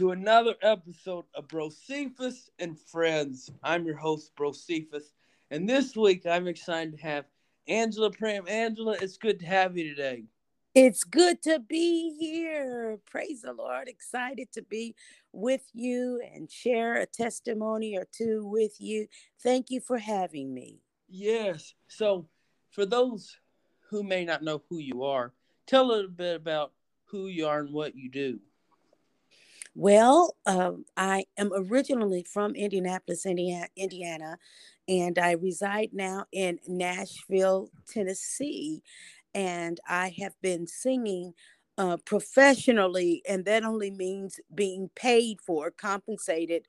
to another episode of Brosephus and Friends. I'm your host, Brosephus, and this week I'm excited to have Angela Primm. Angela, it's good to have you today. It's good to be here. Praise the Lord. Excited to be with you and share a testimony or two with you. Thank you for having me. Yes. So, for those who may not know who you are, tell a little bit about who you are and what you do. Well, um, I am originally from Indianapolis, Indiana, and I reside now in Nashville, Tennessee. And I have been singing uh, professionally, and that only means being paid for, compensated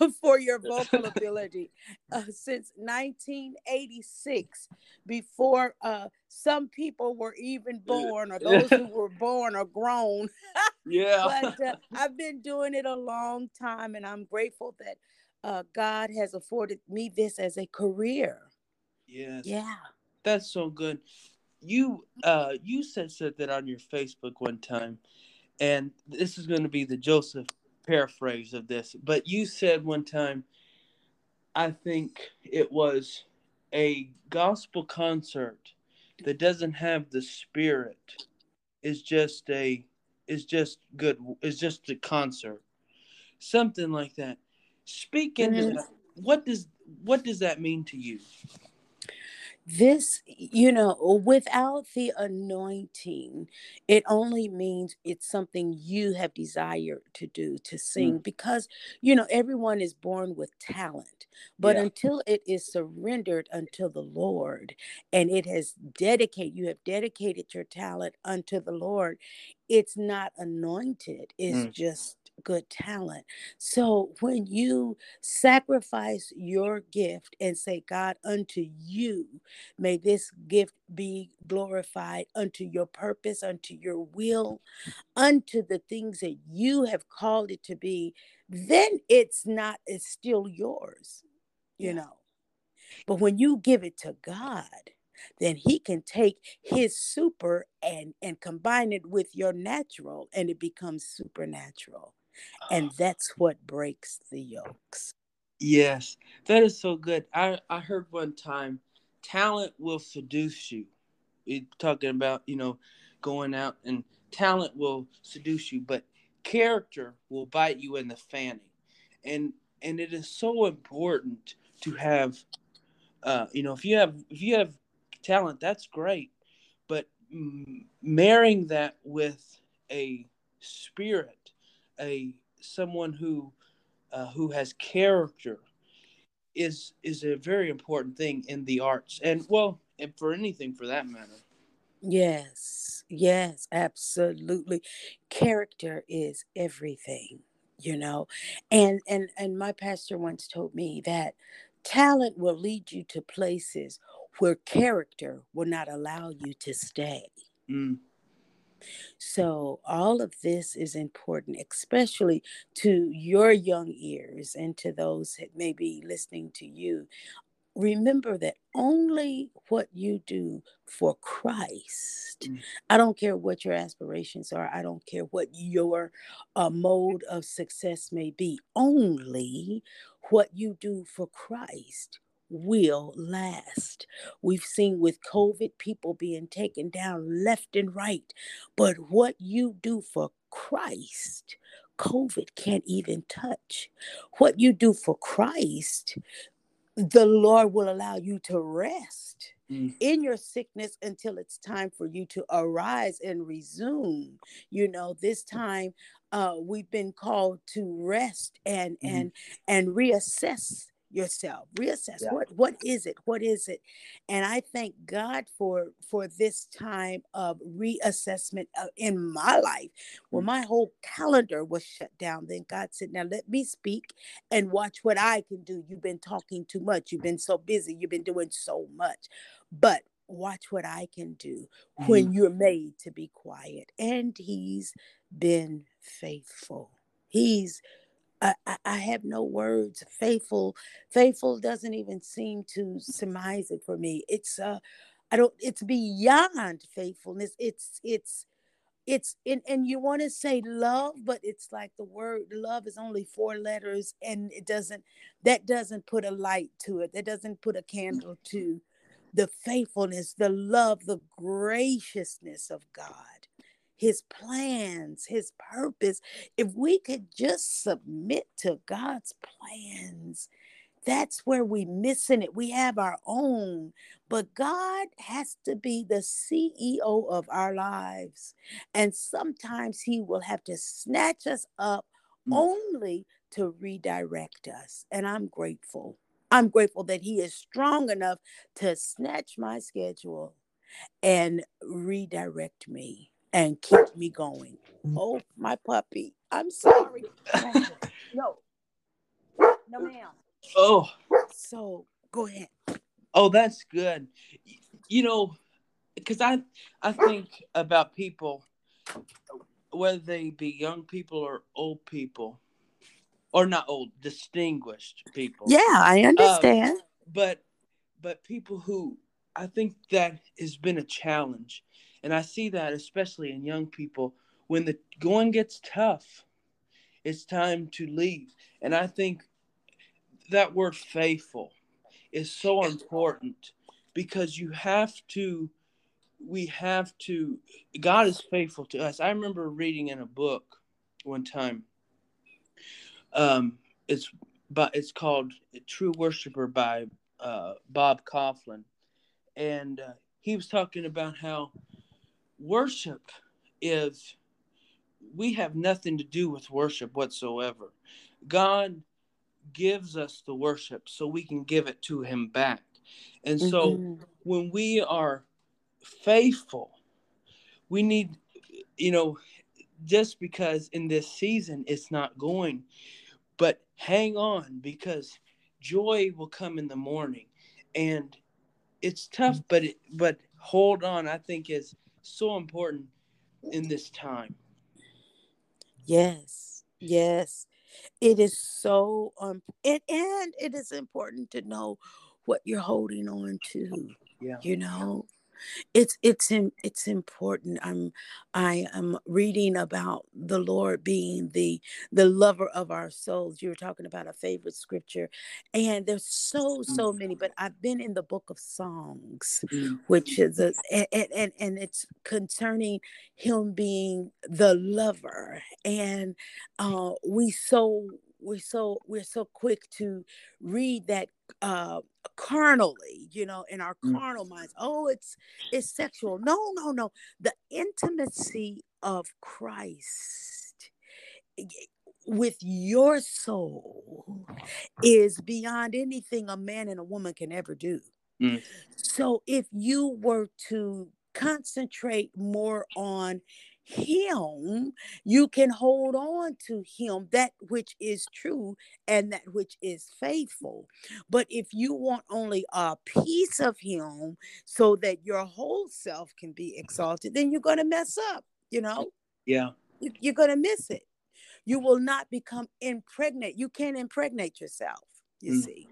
for your vocal ability uh, since 1986, before uh, some people were even born, or those who were born or grown. yeah. but uh, I've been doing it a long time, and I'm grateful that uh, God has afforded me this as a career. Yes. Yeah. That's so good you uh you said said that on your Facebook one time, and this is going to be the Joseph paraphrase of this, but you said one time, I think it was a gospel concert that doesn't have the spirit is just a is just good is just a concert. Something like that. Speak into mm-hmm. what does what does that mean to you this you know without the anointing it only means it's something you have desired to do to sing mm. because you know everyone is born with talent but yeah. until it is surrendered unto the lord and it has dedicated you have dedicated your talent unto the lord it's not anointed it's mm. just good talent. So when you sacrifice your gift and say, God, unto you, may this gift be glorified unto your purpose, unto your will, unto the things that you have called it to be, then it's not, it's still yours, you know. But when you give it to God, then he can take his super and and combine it with your natural and it becomes supernatural and that's what breaks the yokes. Yes, that is so good. I, I heard one time talent will seduce you. We're talking about, you know, going out and talent will seduce you, but character will bite you in the fanny. And and it is so important to have uh, you know, if you have if you have talent, that's great. But marrying that with a spirit, a someone who uh, who has character is is a very important thing in the arts. And well and for anything for that matter. Yes yes absolutely. Character is everything you know? And and and my pastor once told me that talent will lead you to places where character will not allow you to stay. Mm. So, all of this is important, especially to your young ears and to those that may be listening to you. Remember that only what you do for Christ, mm. I don't care what your aspirations are, I don't care what your uh, mode of success may be, only what you do for Christ will last. We've seen with COVID people being taken down left and right. But what you do for Christ, COVID can't even touch. What you do for Christ, the Lord will allow you to rest. Mm. in your sickness until it's time for you to arise and resume you know this time uh we've been called to rest and mm. and and reassess yourself reassess yeah. what what is it what is it? And i thank god for for this time of reassessment uh, in my life. When mm. my whole calendar was shut down then god said now let me speak and watch what i can do. You've been talking too much. You've been so busy. You've been doing so much. But watch what i can do mm-hmm. when you're made to be quiet. And he's been faithful. He's I, I, have no words. Faithful, faithful doesn't even seem to surmise it for me. It's uh, I don't. It's beyond faithfulness. It's it's it's and, and you want to say love but it's like the word love is only four letters and it doesn't that doesn't put a light to it that doesn't put a candle to the faithfulness the love the graciousness of god his plans his purpose. If we could just submit to god's plans that's where we're missing it. We have our own but god has to be the ceo of our lives. And sometimes he will have to snatch us up mm. only to redirect us. And i'm grateful. I'm grateful that he is strong enough to snatch my schedule and redirect me and keep me going oh my puppy i'm sorry no no ma'am Oh. So go ahead. Oh, that's good. You know, because I I think about people, whether they be young people or old people, or not old, distinguished people. Yeah, I understand. Um, but but people who I think that has been a challenge, and I see that especially in young people. When the going gets tough. It's time to leave, and I think that word faithful is so important because you have to we have to god is faithful to us. I remember reading in a book one time um it's but it's called true worshiper by uh, bob kauflin. And uh, he was talking about how worship is we have nothing to do with worship whatsoever god gives us the worship so we can give it to him back. And so mm-hmm. when we are faithful, we need, you know, just because in this season it's not going, but hang on because joy will come in the morning. And it's tough, but it, but hold on, I think is so important in this time. Yes. Yes. It is so um it, and it is important to know what you're holding on to. Yeah. You know, it's it's in, it's important. I'm i am reading about the lord being the the lover of our souls. You were talking about a favorite scripture and there's so so many but i've been in the book of songs mm. which is a and and, and it's concerning him being the lover. And uh we so we're so we're so quick to read that uh carnally you know in our mm. carnal minds oh it's it's sexual no no no the intimacy of christ with your soul is beyond anything a man and a woman can ever do mm. so if you were to concentrate more on him, you can hold on to him, that which is true and that which is faithful. But if you want only a piece of him so that your whole self can be exalted, then you're going to mess up, you know? Yeah. You're going to miss it. You will not become impregnate. You can't impregnate yourself, you mm. see.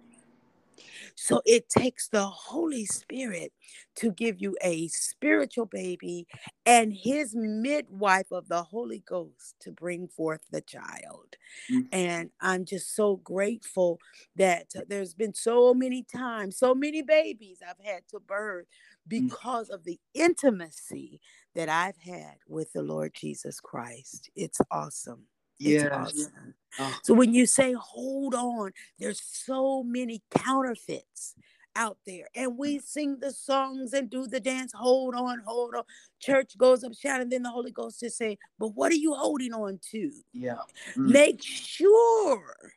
So it takes the Holy Spirit to give you a spiritual baby and his midwife of the Holy Ghost to bring forth the child. Mm-hmm. And I'm just so grateful that there's been so many times, so many babies I've had to birth mm. because mm-hmm. of the intimacy that I've had with the Lord Jesus Christ. It's awesome. Yeah. awesome. Oh. So when you say hold on, there's so many counterfeits out there. And we sing the songs and do the dance, hold on, hold on. Church goes up shouting, then the Holy Ghost is saying, But what are you holding on to? Yeah. Mm. Make sure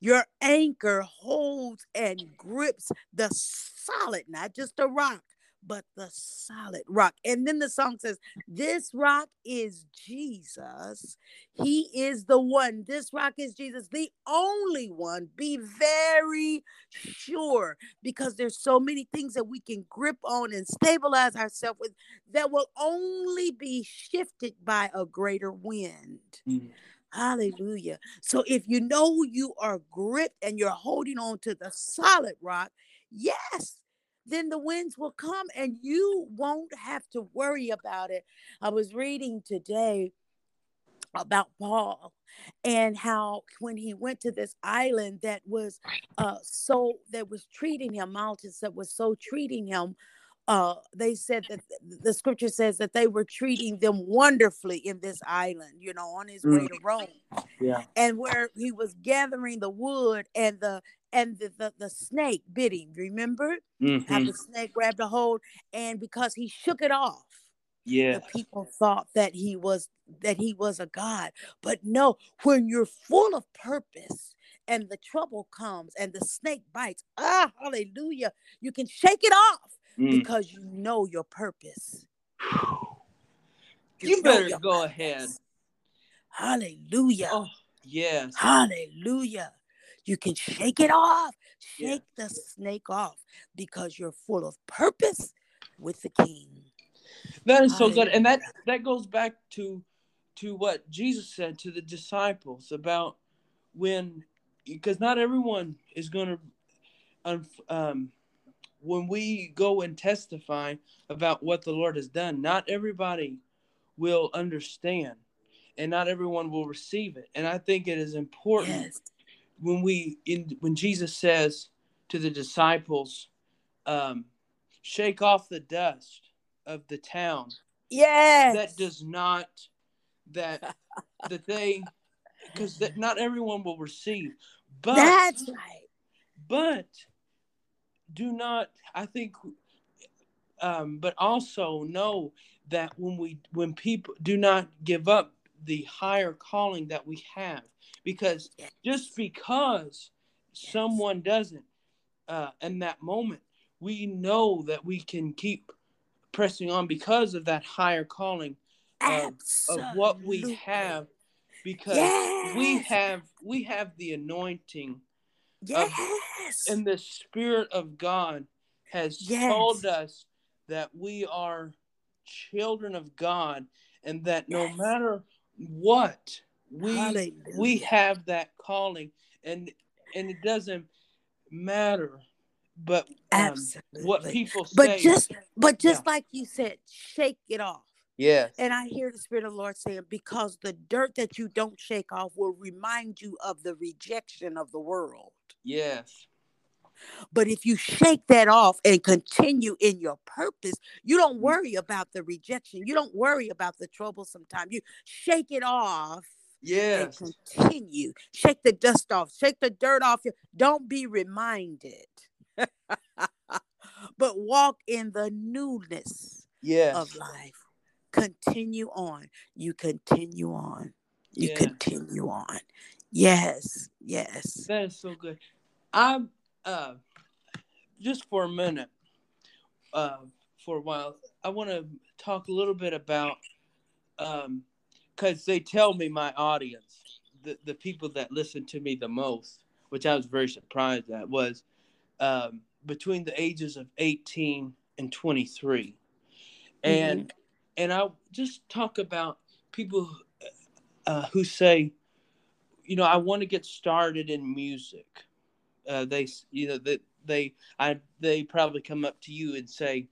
your anchor holds and grips the solid, not just a rock, but the solid rock. And then the song says, This rock is Jesus. He is the one. This rock is Jesus, the only one. Be very sure because there's so many things that we can grip on and stabilize ourselves with that will only be shifted by a greater wind. Mm. Hallelujah. So if you know you are gripped and you're holding on to the solid rock, yes, then the winds will come and you won't have to worry about it. I was reading today about Paul and how when he went to this island that was uh so that was treating him mountains that was so treating him uh they said that the scripture says that they were treating them wonderfully in this island you know on his mm. way to rome yeah and where he was gathering the wood and the and the, the, the snake bit him remember? Mm-hmm. how the snake grabbed a hold and because he shook it off yeah. the people thought that he was that he was a god. But no when you're full of purpose and the trouble comes and the snake bites ah hallelujah you can shake it off mm. because you know your purpose. You, you better go purpose. ahead. Hallelujah. Oh yes. Hallelujah you can shake it off shake yeah. the snake off because you're full of purpose with the king that is so good, and that that goes back to to what Jesus said to the disciples about when, because not everyone is going to, um, when we go and testify about what the Lord has done, not everybody will understand, and not everyone will receive it. And I think it is important yes. When we in when Jesus says to the disciples, um, "Shake off the dust." of the town. Yes. That does not that that they because that not everyone will receive. But that's right. But do not I think um but also know that when we when people do not give up the higher calling that we have because just because someone doesn't uh in that moment we know that we can keep pressing on because of that higher calling of, of what we have because yes. we have we have the anointing yes. Of, and the spirit of god has yes. told us that we are children of god and that no matter what we Hallelujah. we have that calling and and it doesn't matter but um, what people say. But just but just yeah. like you said, shake it off. Yes. And I hear the Spirit of the Lord saying, because the dirt that you don't shake off will remind you of the rejection of the world. Yes. But if you shake that off and continue in your purpose, you don't mm. worry about the rejection. You don't worry about the trouble sometimes. You shake it off. Yes. And continue. Shake the dust off. Shake the dirt off. you. Don't be reminded but walk in the newness yes. of life. Continue on. You continue on. You yes. continue on. Yes, yes. That is so good. I'm uh just for a minute, uh, for a while, I want to talk a little bit about um because they tell me my audience, the, the people that listen to me the most, which I was very surprised at, was um, between the ages of 18 and 23 and mm-hmm. and i just talk about people uh, who say you know i want to get started in music. Uh, they you know that they, i they probably come up to you and say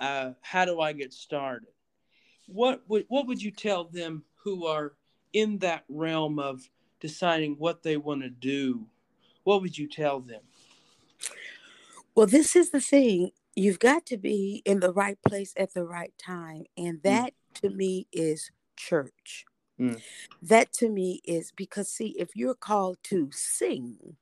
uh, how do i get started? What would what would you tell them who are in that realm of deciding what they want to do what would you tell them well, this is the thing. You've got to be in the right place at the right time. And mm. that mm. to me is church. Mm. That to me is because, see, if you're called to sing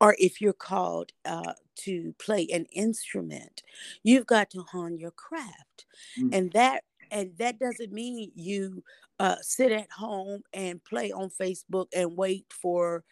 or if you're called uh, to play an instrument, you've got to hone your craft. Mm. And that and that doesn't mean you uh, sit at home and play on Facebook and wait for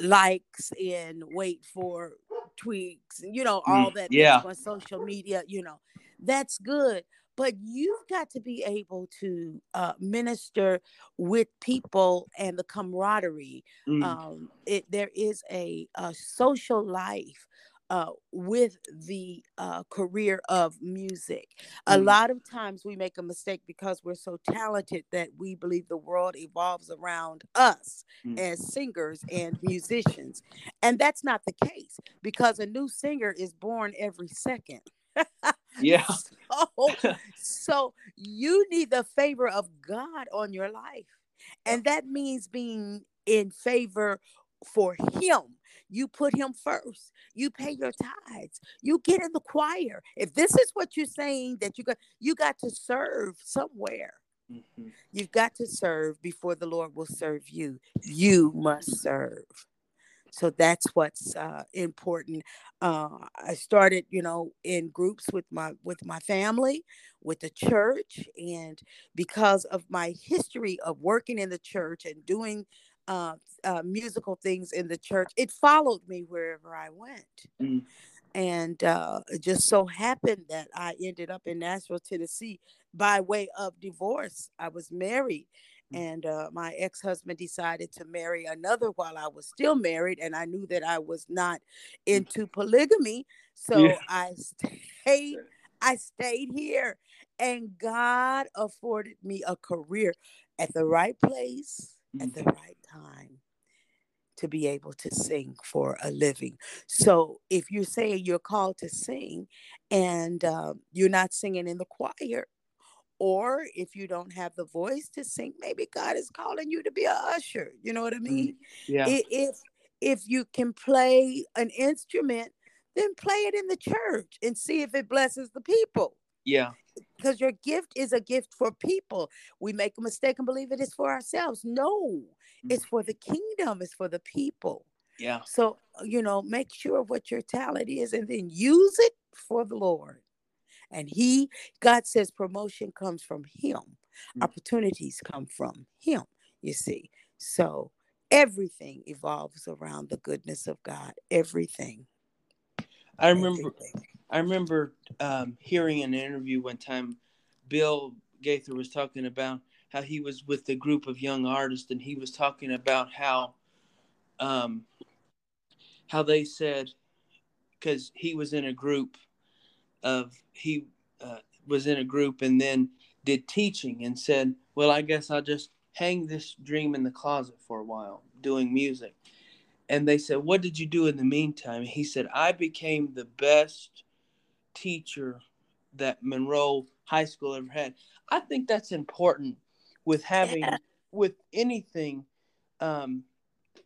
likes and wait for tweaks, and you know, mm, all that yeah. on social media, you know, that's good. But you've got to be able to uh, minister with people and the camaraderie. Mm. Um, it, there is a, a social life uh, with the uh, career of music. Mm. A lot of times we make a mistake because we're so talented that we believe the world evolves around us mm. as singers and musicians. And that's not the case because a new singer is born every second. Yeah. So, so you need the favor of God on your life. And that means being in favor for him. You put him first. You pay your tithes. You get in the choir. If this is what you're saying that you got you got to serve somewhere. Mhm. You've got to serve before the Lord will serve you. You must serve. So that's what's uh, important. Uh, I started, you know, in groups with my with my family, with the church, and because of my history of working in the church and doing uh, uh, musical things in the church, it followed me wherever I went. Mm. And uh, it just so happened that I ended up in Nashville, Tennessee, by way of divorce. I was married, Mm. and uh, my ex-husband decided to marry another while I was still married, and I knew that I was not into polygamy, so Yeah. I stayed. I stayed here, and God afforded me a career at the right place at the right time to be able to sing for a living. So if you're saying you're called to sing and um, you're not singing in the choir, or if you don't have the voice to sing, maybe God is calling you to be a usher. You know what I mean? Yeah. If if you can play an instrument, then play it in the church and see if it blesses the people. yeah. Because your gift is a gift for people. We make a mistake and believe it is for ourselves. No, it's for the kingdom, it's for the people. Yeah. So, uh, you know, make sure what your talent is and then use it for the Lord. And He, God says, promotion comes from Him, Mm. opportunities come from Him, you see. So, everything evolves around the goodness of God. Everything. I remember everything. I remember um, hearing an interview one time. Bill Gaither was talking about how he was with a group of young artists, and he was talking about how, um, how they said, because he was in a group of he uh, was in a group and then did teaching and said, well, I guess I'll just hang this dream in the closet for a while, doing music. And they said, what did you do in the meantime? He said, I became the best teacher that Monroe High School ever had. I think that's important with having Yeah. with anything um,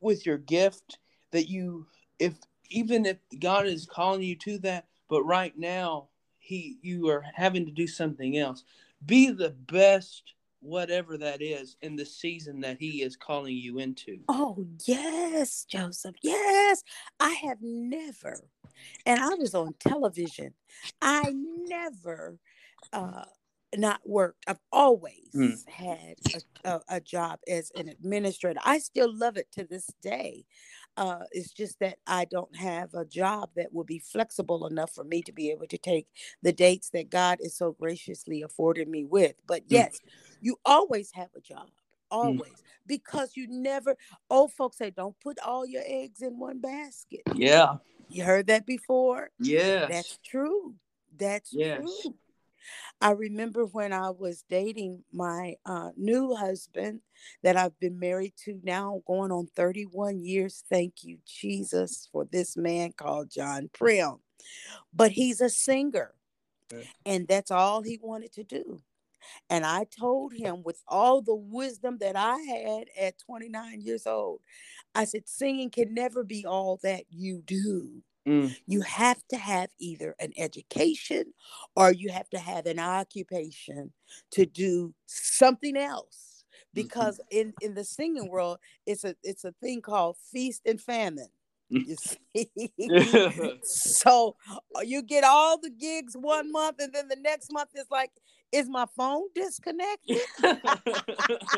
with your gift that you if even if God is calling you to that, but right now he you are having to do something else. Be the best whatever that is in the season that he is calling you into. Oh, yes, Joseph. Yes. I have never, and I was on television, I never uh, not worked. I've always Mm. had a, a, a job as an administrator. I still love it to this day. Uh, it's just that I don't have a job that will be flexible enough for me to be able to take the dates that God is so graciously afforded me with. But yes, you always have a job, always, because you never, old folks say, don't put all your eggs in one basket. Yeah. You heard that before? Yeah. That's true. That's Yes. true. I remember when I was dating my uh, new husband that I've been married to now going on 31 years. Thank you, Jesus, for this man called John Primm. But he's a singer, Okay. and that's all he wanted to do. And I told him, with all the wisdom that I had at 29 years old, I said, singing can never be all that you do. Mm. you have to have either an education or you have to have an occupation to do something else. Because in in the singing world it's a it's a thing called feast and famine you see? So uh, you get all the gigs one month and then the next month is like is my phone disconnected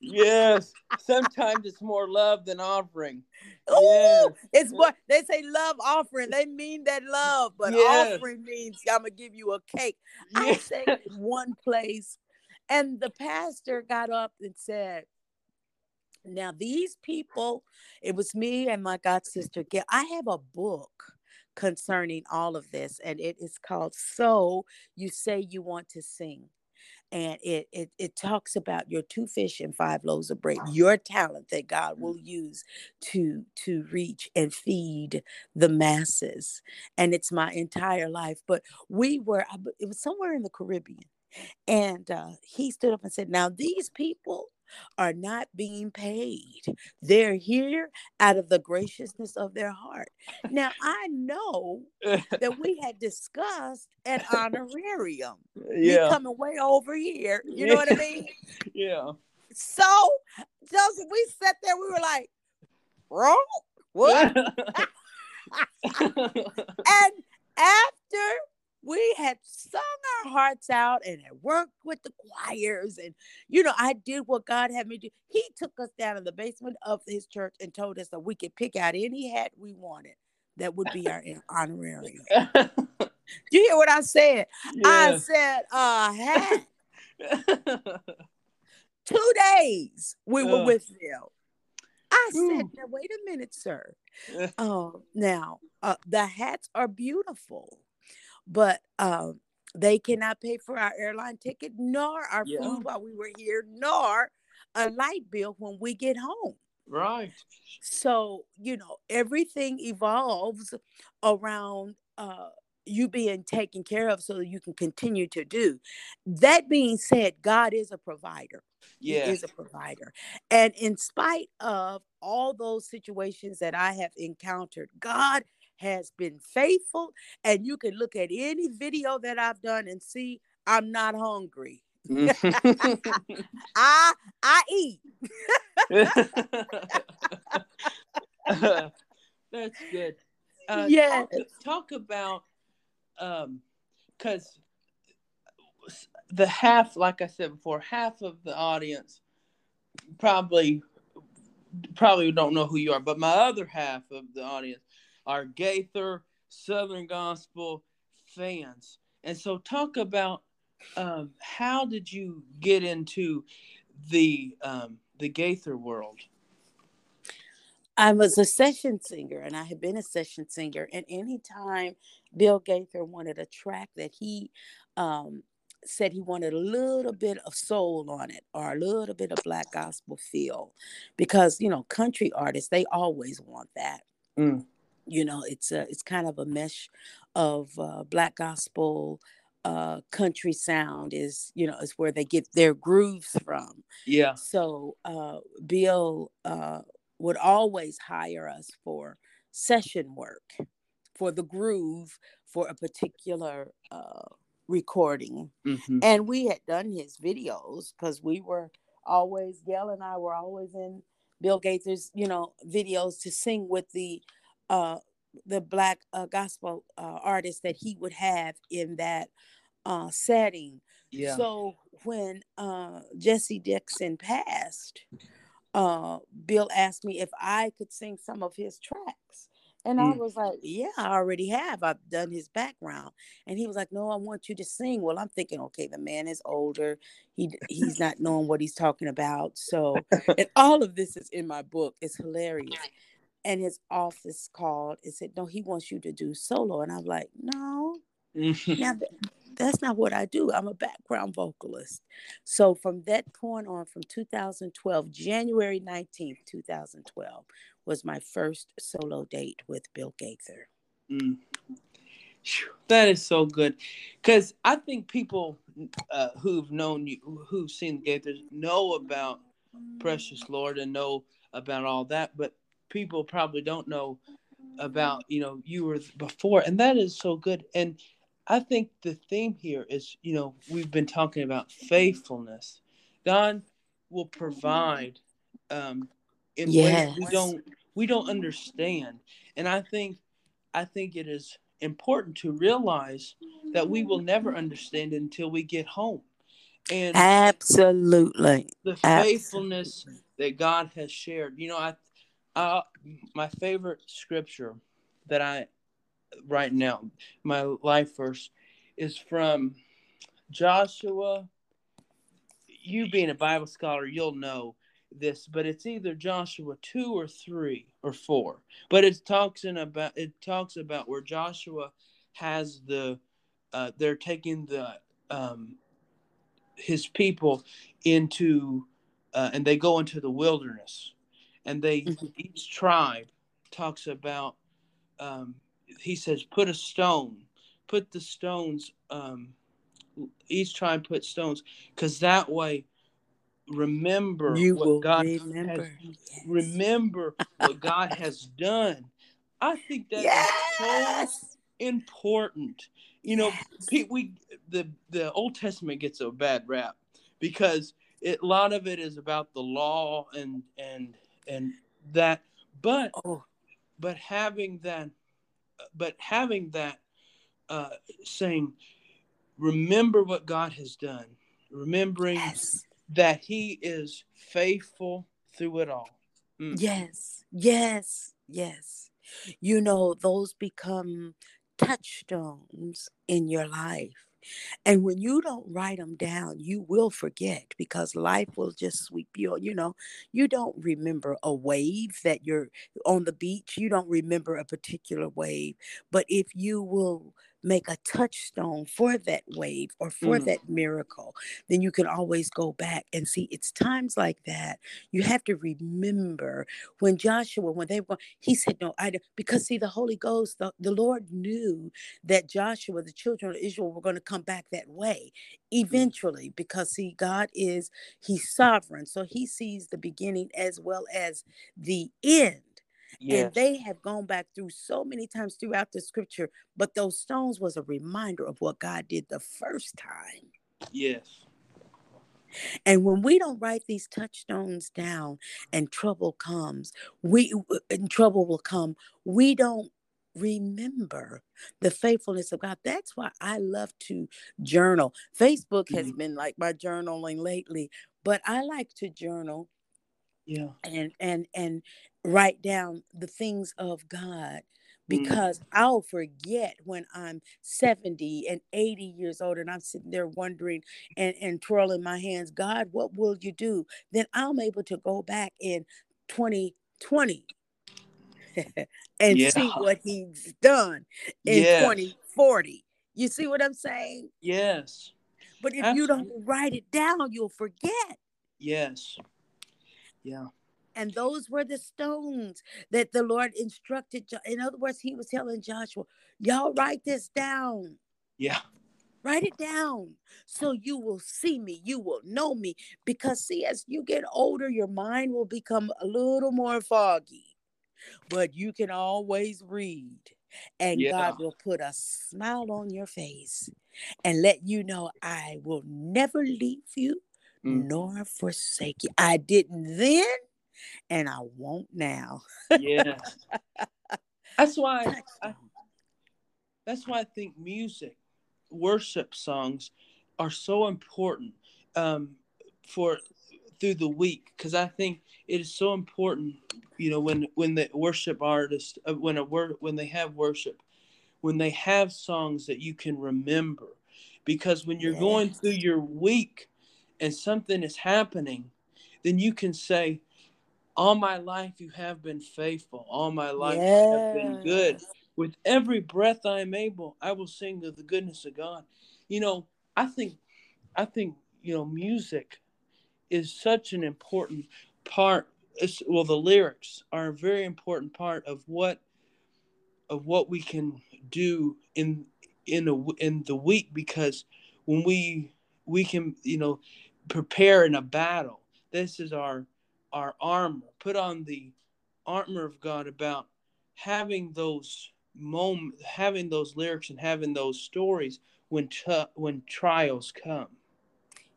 yes. Sometimes it's more love than offering. Ooh, Yes. it's what they say love offering they mean that love but Yes. offering means i'm gonna give you a cake I Yes. sang in one place, and the pastor got up and said, Now, these people, it was me and my god sister. Gail. I have a book concerning all of this, and it is called So You Say You Want to Sing. and it, it it talks about your two fish and five loaves of bread your talent that god will use to to reach and feed the masses. And it's my entire life but we were it was somewhere in the caribbean. And uh, he stood up and said now these people are not being paid. They're here out of the graciousness of their heart. Now, I know that we had discussed an honorarium. Yeah. Me coming way over here. You know what I mean? Yeah. So, Joseph, we sat there, we were like, wrong? What? and after we had sung our hearts out and had worked with the choirs and you know i did what god had me do. He took us down in the basement of his church and told us that we could pick out any hat we wanted that would be our honorarium Do you hear what i said? Yeah. i said a hat. Two days we were uh. with them. I said, now, wait a minute, sir. Oh, now uh, the hats are beautiful but um, they cannot pay for our airline ticket, nor our yeah. food while we were here, nor a light bill when we get home. Right. So, you know, everything evolves around uh, you being taken care of so that you can continue to do. That being said, God is a provider. Yeah. He is a provider. And in spite of all those situations that I have encountered, God has been faithful. And you can look at any video that I've done and see I'm not hungry. I I eat. That's good. Uh, yeah. Talk, talk about um because the half, like I said before, half of the audience probably probably don't know who you are, but my other half of the audience our Gaither Southern Gospel fans. And so, talk about um, how did you get into the um, the Gaither world? I was a session singer, and I had been a session singer. And anytime Bill Gaither wanted a track that he um, said he wanted a little bit of soul on it or a little bit of black gospel feel, because you know country artists they always want that. Mm you know it's a it's kind of a mesh of uh, black gospel uh, country sound is you know is where they get their grooves from. Yeah. So uh, bill uh, would always hire us for session work for the groove for a particular uh, recording. Mm-hmm. and we had done his videos because we were always gail and i were always in bill gaither's you know videos to sing with the uh, the black uh, gospel uh, artists that he would have in that uh, setting. Yeah. So when uh, Jesse Dixon passed, uh, Bill asked me if I could sing some of his tracks. And mm. I was like, yeah, I already have. I've done his background. And he was like, no, I want you to sing. Well, I'm thinking, okay, the man is older. He he's not knowing what he's talking about. So, and all of this is in my book. It's hilarious and his office called and said, No, he wants you to do solo. And I'm like, No, now that's not what I do. I'm a background vocalist. So from that point on, from 2012, January 19th, 2012, was my first solo date with Bill Gaither. Mm. That is so good, because I think people uh, who've known you, who've seen Gaithers, know about Precious Lord and know about all that, but people probably don't know about you know you were before and that is so good and i think the theme here is you know we've been talking about faithfulness god will provide um in yes. ways we don't we don't understand and i think i think it is important to realize that we will never understand until we get home and absolutely the faithfulness absolutely. that god has shared you know i uh, my favorite scripture that I right now, my life verse, is from Joshua. You being a Bible scholar, you'll know this, but it's either Joshua two or three or four. But it talks in about it talks about where Joshua has the uh, they're taking the um, his people into uh, and they go into the wilderness and they mm-hmm. each tribe talks about um, he says put a stone put the stones um, each tribe put stones because that way remember you what God remember. has yes. remember what God has done. I think that yes. is so important. You know, yes. we the the Old Testament gets a bad rap because it, a lot of it is about the law and and and that, but oh. but having that, but having that, uh, saying, remember what God has done, remembering yes that he is faithful through it all. Mm. Yes, yes, yes. You know, those become touchstones in your life. And when you don't write them down, you will forget because life will just sweep you. You know, you don't remember a wave that you're on the beach. You don't remember a particular wave. But if you will make a touchstone for that wave or for mm. that miracle, then you can always go back and see it's times like that. You have to remember when Joshua, when they were, he said, No, I don't, because see, the Holy Ghost, the, the Lord knew that Joshua, the children of Israel, were going to come back that way mm. eventually because see, God is, He's sovereign. So He sees the beginning as well as the end. Yes. And they have gone back through so many times throughout the scripture, but those stones was a reminder of what God did the first time. Yes. And when we don't write these touchstones down and trouble comes, we and trouble will come, we don't remember the faithfulness of God. That's why I love to journal. Facebook has mm-hmm. been like my journaling lately, but I like to journal yeah and and and write down the things of god because mm. I'll forget when I'm 70 and 80 years old and I'm sitting there wondering and, and twirling my hands, God, what will you do? Then I'm able to go back in 2020 and yeah. see what he's done in yes. 2040. You see what I'm saying? Yes. But if Absolutely. you don't write it down, you'll forget. Yes. Yeah. And those were the stones that the Lord instructed. In other words, he was telling Joshua, y'all write this down. Yeah. Write it down so you will see me, you will know me. Because, see, as you get older, your mind will become a little more foggy, but you can always read. And yeah. God will put a smile on your face and let you know, I will never leave you mm. nor forsake you. I didn't then, and I won't now. yeah. That's why I, that's why I think music, worship songs are so important um, for through the week because I think it is so important. You know, when when the worship artist uh, when a word when they have worship, when they have songs that you can remember, because when you're yes. going through your week, and something is happening, then you can say, All my life you have been faithful. All my life yes. you have been good. With every breath I am able, I will sing of the goodness of God. You know, I think I think, you know, music is such an important part. Well, the lyrics are a very important part of what of what we can do in in a in the week because when we we can you know prepare in a battle. This is our our armor. Put on the armor of God about having those moment, having those lyrics, and having those stories when t- when trials come.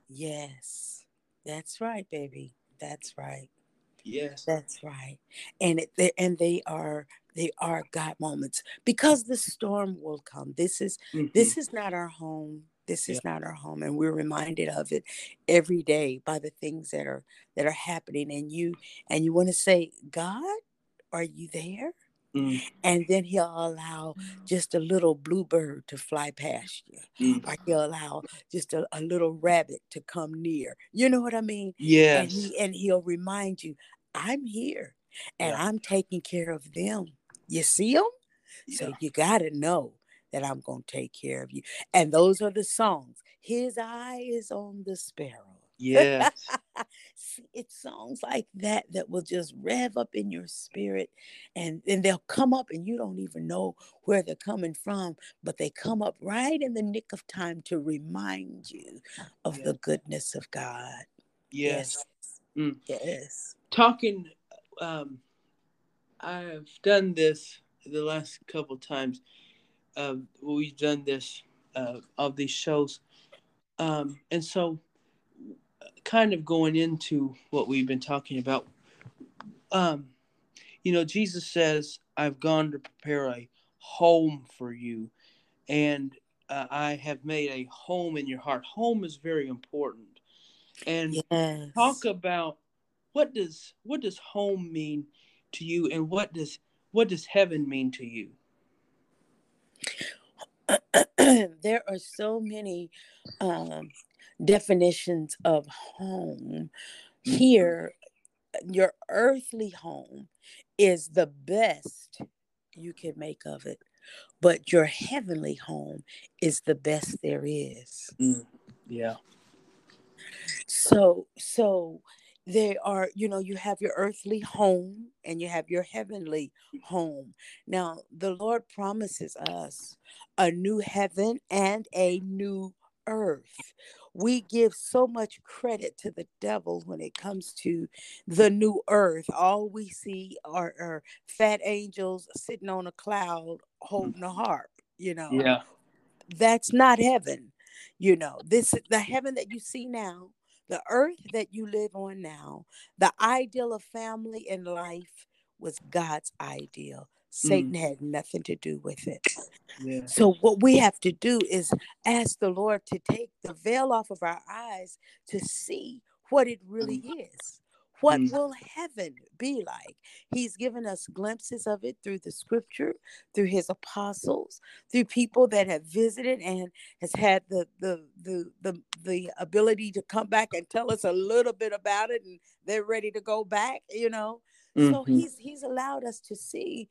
Yes, that's right, baby. That's right. Yes, that's right. And it, and they are they are God moments because the storm will come. This is mm-hmm. this is not our home. This is yeah. not our home, and we're reminded of it every day by the things that are that are happening. And you and you want to say, God, are you there? Mm. And then he'll allow just a little bluebird to fly past you, mm. or he'll allow just a, a, little rabbit to come near. You know what I mean? Yes. And, he, and he'll remind you, I'm here and yeah. I'm taking care of them. You see them? Yeah. So you got to know that I'm going to take care of you. And those are the songs His eye is on the sparrow. Yes. it's songs like that that will just rev up in your spirit and then they'll come up and you don't even know where they're coming from, but they come up right in the nick of time to remind you of yes. the goodness of God. Yes. Yes. Mm. yes. Talking um I've done this the last couple times. Uh, we've done this uh, of these shows, um, and so kind of going into what we've been talking about, um, you know, Jesus says, I've gone to prepare a home for you, and uh, I have made a home in your heart. Home is very important. And yes. talk about what does what does home mean to you and what does what does heaven mean to you? there are so many um, definitions of home. Mm-hmm. Here, your earthly home is the best you can make of it, but your heavenly home is the best there is. Mm, yeah. So, so there are, you know, you have your earthly home and you have your heavenly home. Now, the Lord promises us a new heaven and a new earth we give so much credit to the devil when it comes to the new earth. All we see are, are fat angels sitting on a cloud mm. holding a harp, you know. Yeah. That's not heaven. You know, this the heaven that you see now, the earth that you live on now, the ideal of family and life was God's ideal. Satan mm. had nothing to do with it. Yeah. So what we have to do is ask the Lord to take the veil off of our eyes to see what it really mm. is. What mm. will heaven be like? He's given us glimpses of it through the scripture, through his apostles, through people that have visited and has had the the the the, the ability to come back and tell us a little bit about it and they're ready to go back, you know. Mm-hmm. So he's he's allowed us to see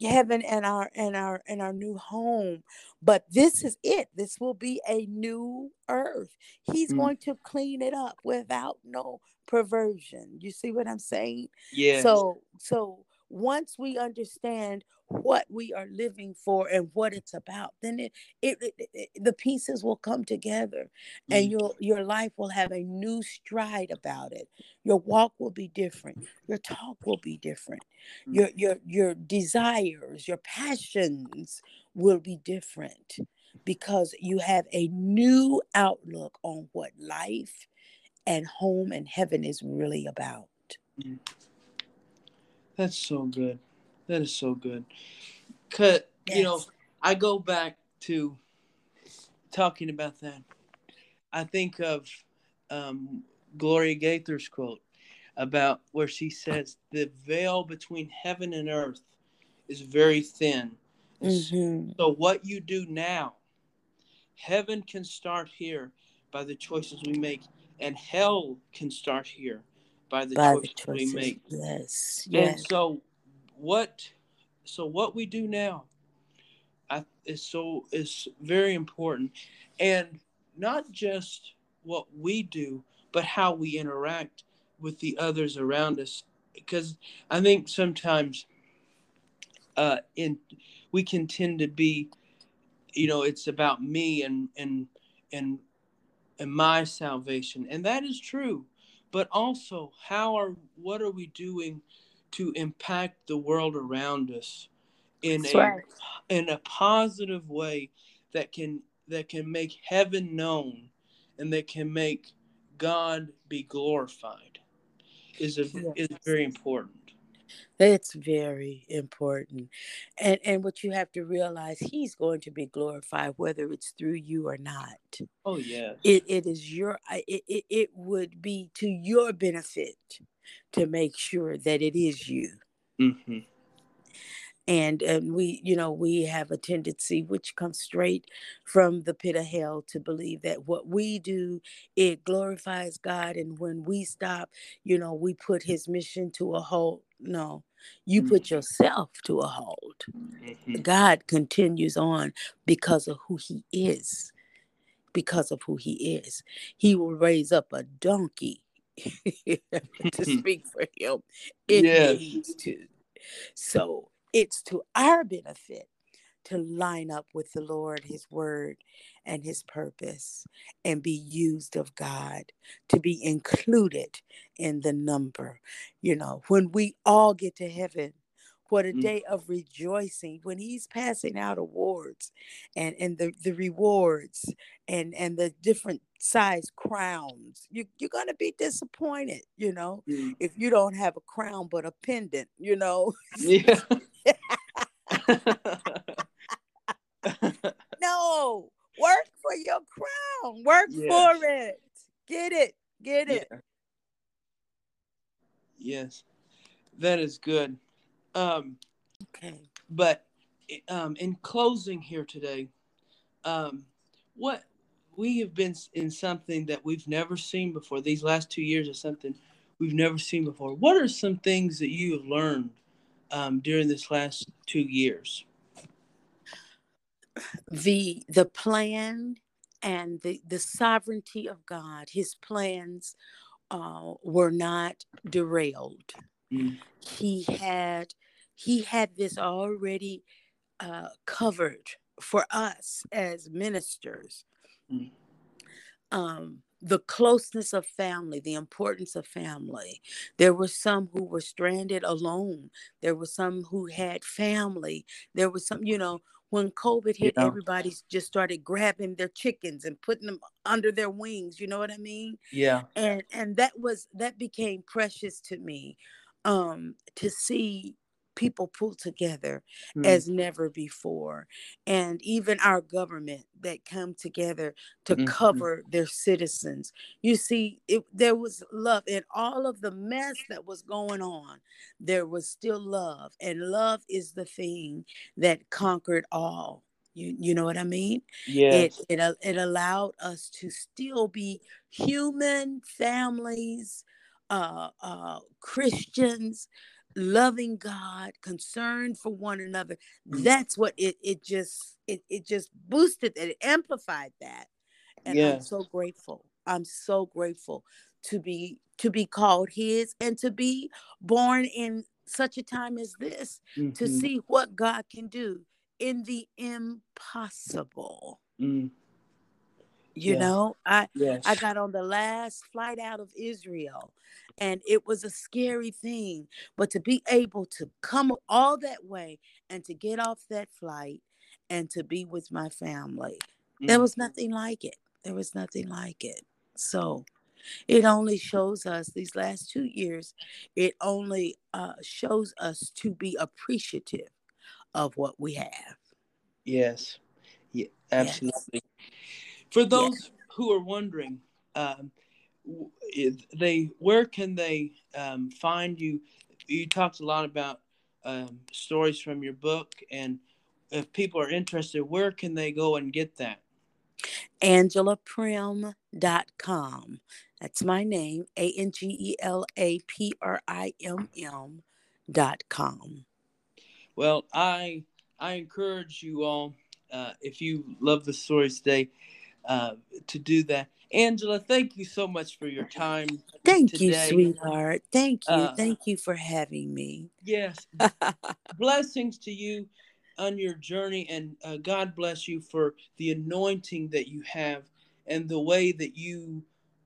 heaven and our and our and our new home but this is it this will be a new earth he's mm. going to clean it up without no perversion. You see what i'm saying? Yeah so so once we understand what we are living for and what it's about then it, it, it, it the pieces will come together mm. and your your life will have a new stride about it. Your walk will be different. Your talk will be different. Mm. your your your desires your passions will be different because you have a new outlook on what life and home and heaven is really about mm. That's so good. That is so good. Cause yes. you know, I go back to talking about that. I think of um, Gloria Gaither's quote about where she says the veil between heaven and earth is very thin. Mm-hmm. So what you do now, heaven can start here by the choices we make, and hell can start here by the, by choices, the choices, we make. Yes. yes. And so what so what we do now I, is so is very important and not just what we do but how we interact with the others around us because i think sometimes uh in we can tend to be you know it's about me and and and and my salvation and that is true. But also how are what are we doing to impact the world around us in a in a positive way that can that can make heaven known and that can make God be glorified is a, is very important. It's very important. And and what you have to realize he's going to be glorified whether it's through you or not. Oh yeah. It it is your it, it, it would be to your benefit to make sure that it is you. Mm-hmm. And and we you know we have a tendency which comes straight from the pit of hell to believe that what we do it glorifies God and when we stop you know we put his mission to a halt no you mm-hmm. put yourself to a halt mm-hmm. god continues on because of who he is because of who he is. He will raise up a donkey to speak for him if yes. he needs to. So it's to our benefit to line up with the Lord, His word, and His purpose, and be used of God, to be included in the number. You know, when we all get to heaven, what a mm. day of rejoicing when he's passing out awards and and the the rewards and and the different size crowns you, you're going to be disappointed you know mm. if you don't have a crown but a pendant you know yeah no work for your crown work yes. for it get it get it yeah. yes that is good um, okay. But um, in closing here today, um, what we have been in something that we've never seen before. These last two years are something we've never seen before. What are some things that you have learned um, during this last two years? The the plan and the the sovereignty of God. His plans uh, were not derailed. Mm. He had he had this already uh, covered for us as ministers. Mm. Um, the closeness of family, the importance of family. There were some who were stranded alone. There were some who had family. There was some, you know, when COVID hit, yeah. everybody just started grabbing their chickens and putting them under their wings. You know what I mean? Yeah. And and that was that became precious to me, um, to see people pull together mm. as never before and even our government that come together to mm-hmm. cover their citizens you see it, there was love in all of the mess that was going on there was still love and love is the thing that conquered all you, you know what I mean? Yes. It, it it allowed us to still be human families, uh, uh, Christians, loving God, concerned for one another. Mm. That's what it it just it it just boosted that, it amplified that. And I'm so grateful. I'm so grateful to be to be called his and to be born in such a time as this mm-hmm. to see what God can do in the impossible. Mm. You know, I yes. I got on the last flight out of Israel and it was a scary thing, but to be able to come all that way and to get off that flight and to be with my family. Mm. There was nothing like it. There was nothing like it. So it only shows us these last two years, it only uh, shows us to be appreciative of what we have. Yes. Yeah, absolutely. Yes. For those who are wondering, um, they where can they um, find you? You talked a lot about um, stories from your book, and if people are interested, where can they go and get that? AngelaPrimm.com. That's my name, A N G E L A P R I M M dot com. Well, I I encourage you all, uh, if you love the stories today, uh, to do that. Angela, thank you so much for your time. Thank today. you, sweetheart. Thank you. Uh, thank you for having me. Yes. Blessings to you on your journey, and uh, God bless you for the anointing that you have and the way that you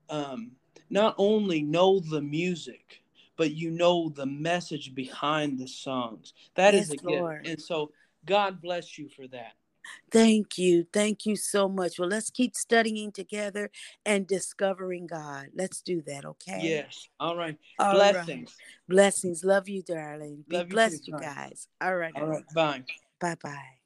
um, not only know the music, but you know the message behind the songs. That yes, is a gift. And so, God bless you for that. Thank you. Thank you so much. Well, let's keep studying together and discovering God. Let's do that, okay? Yes. All right. All Blessings. Right. Blessings. Love you, darling. Be Love blessed, you, too, you guys. All right. All right. Bye. Bye bye.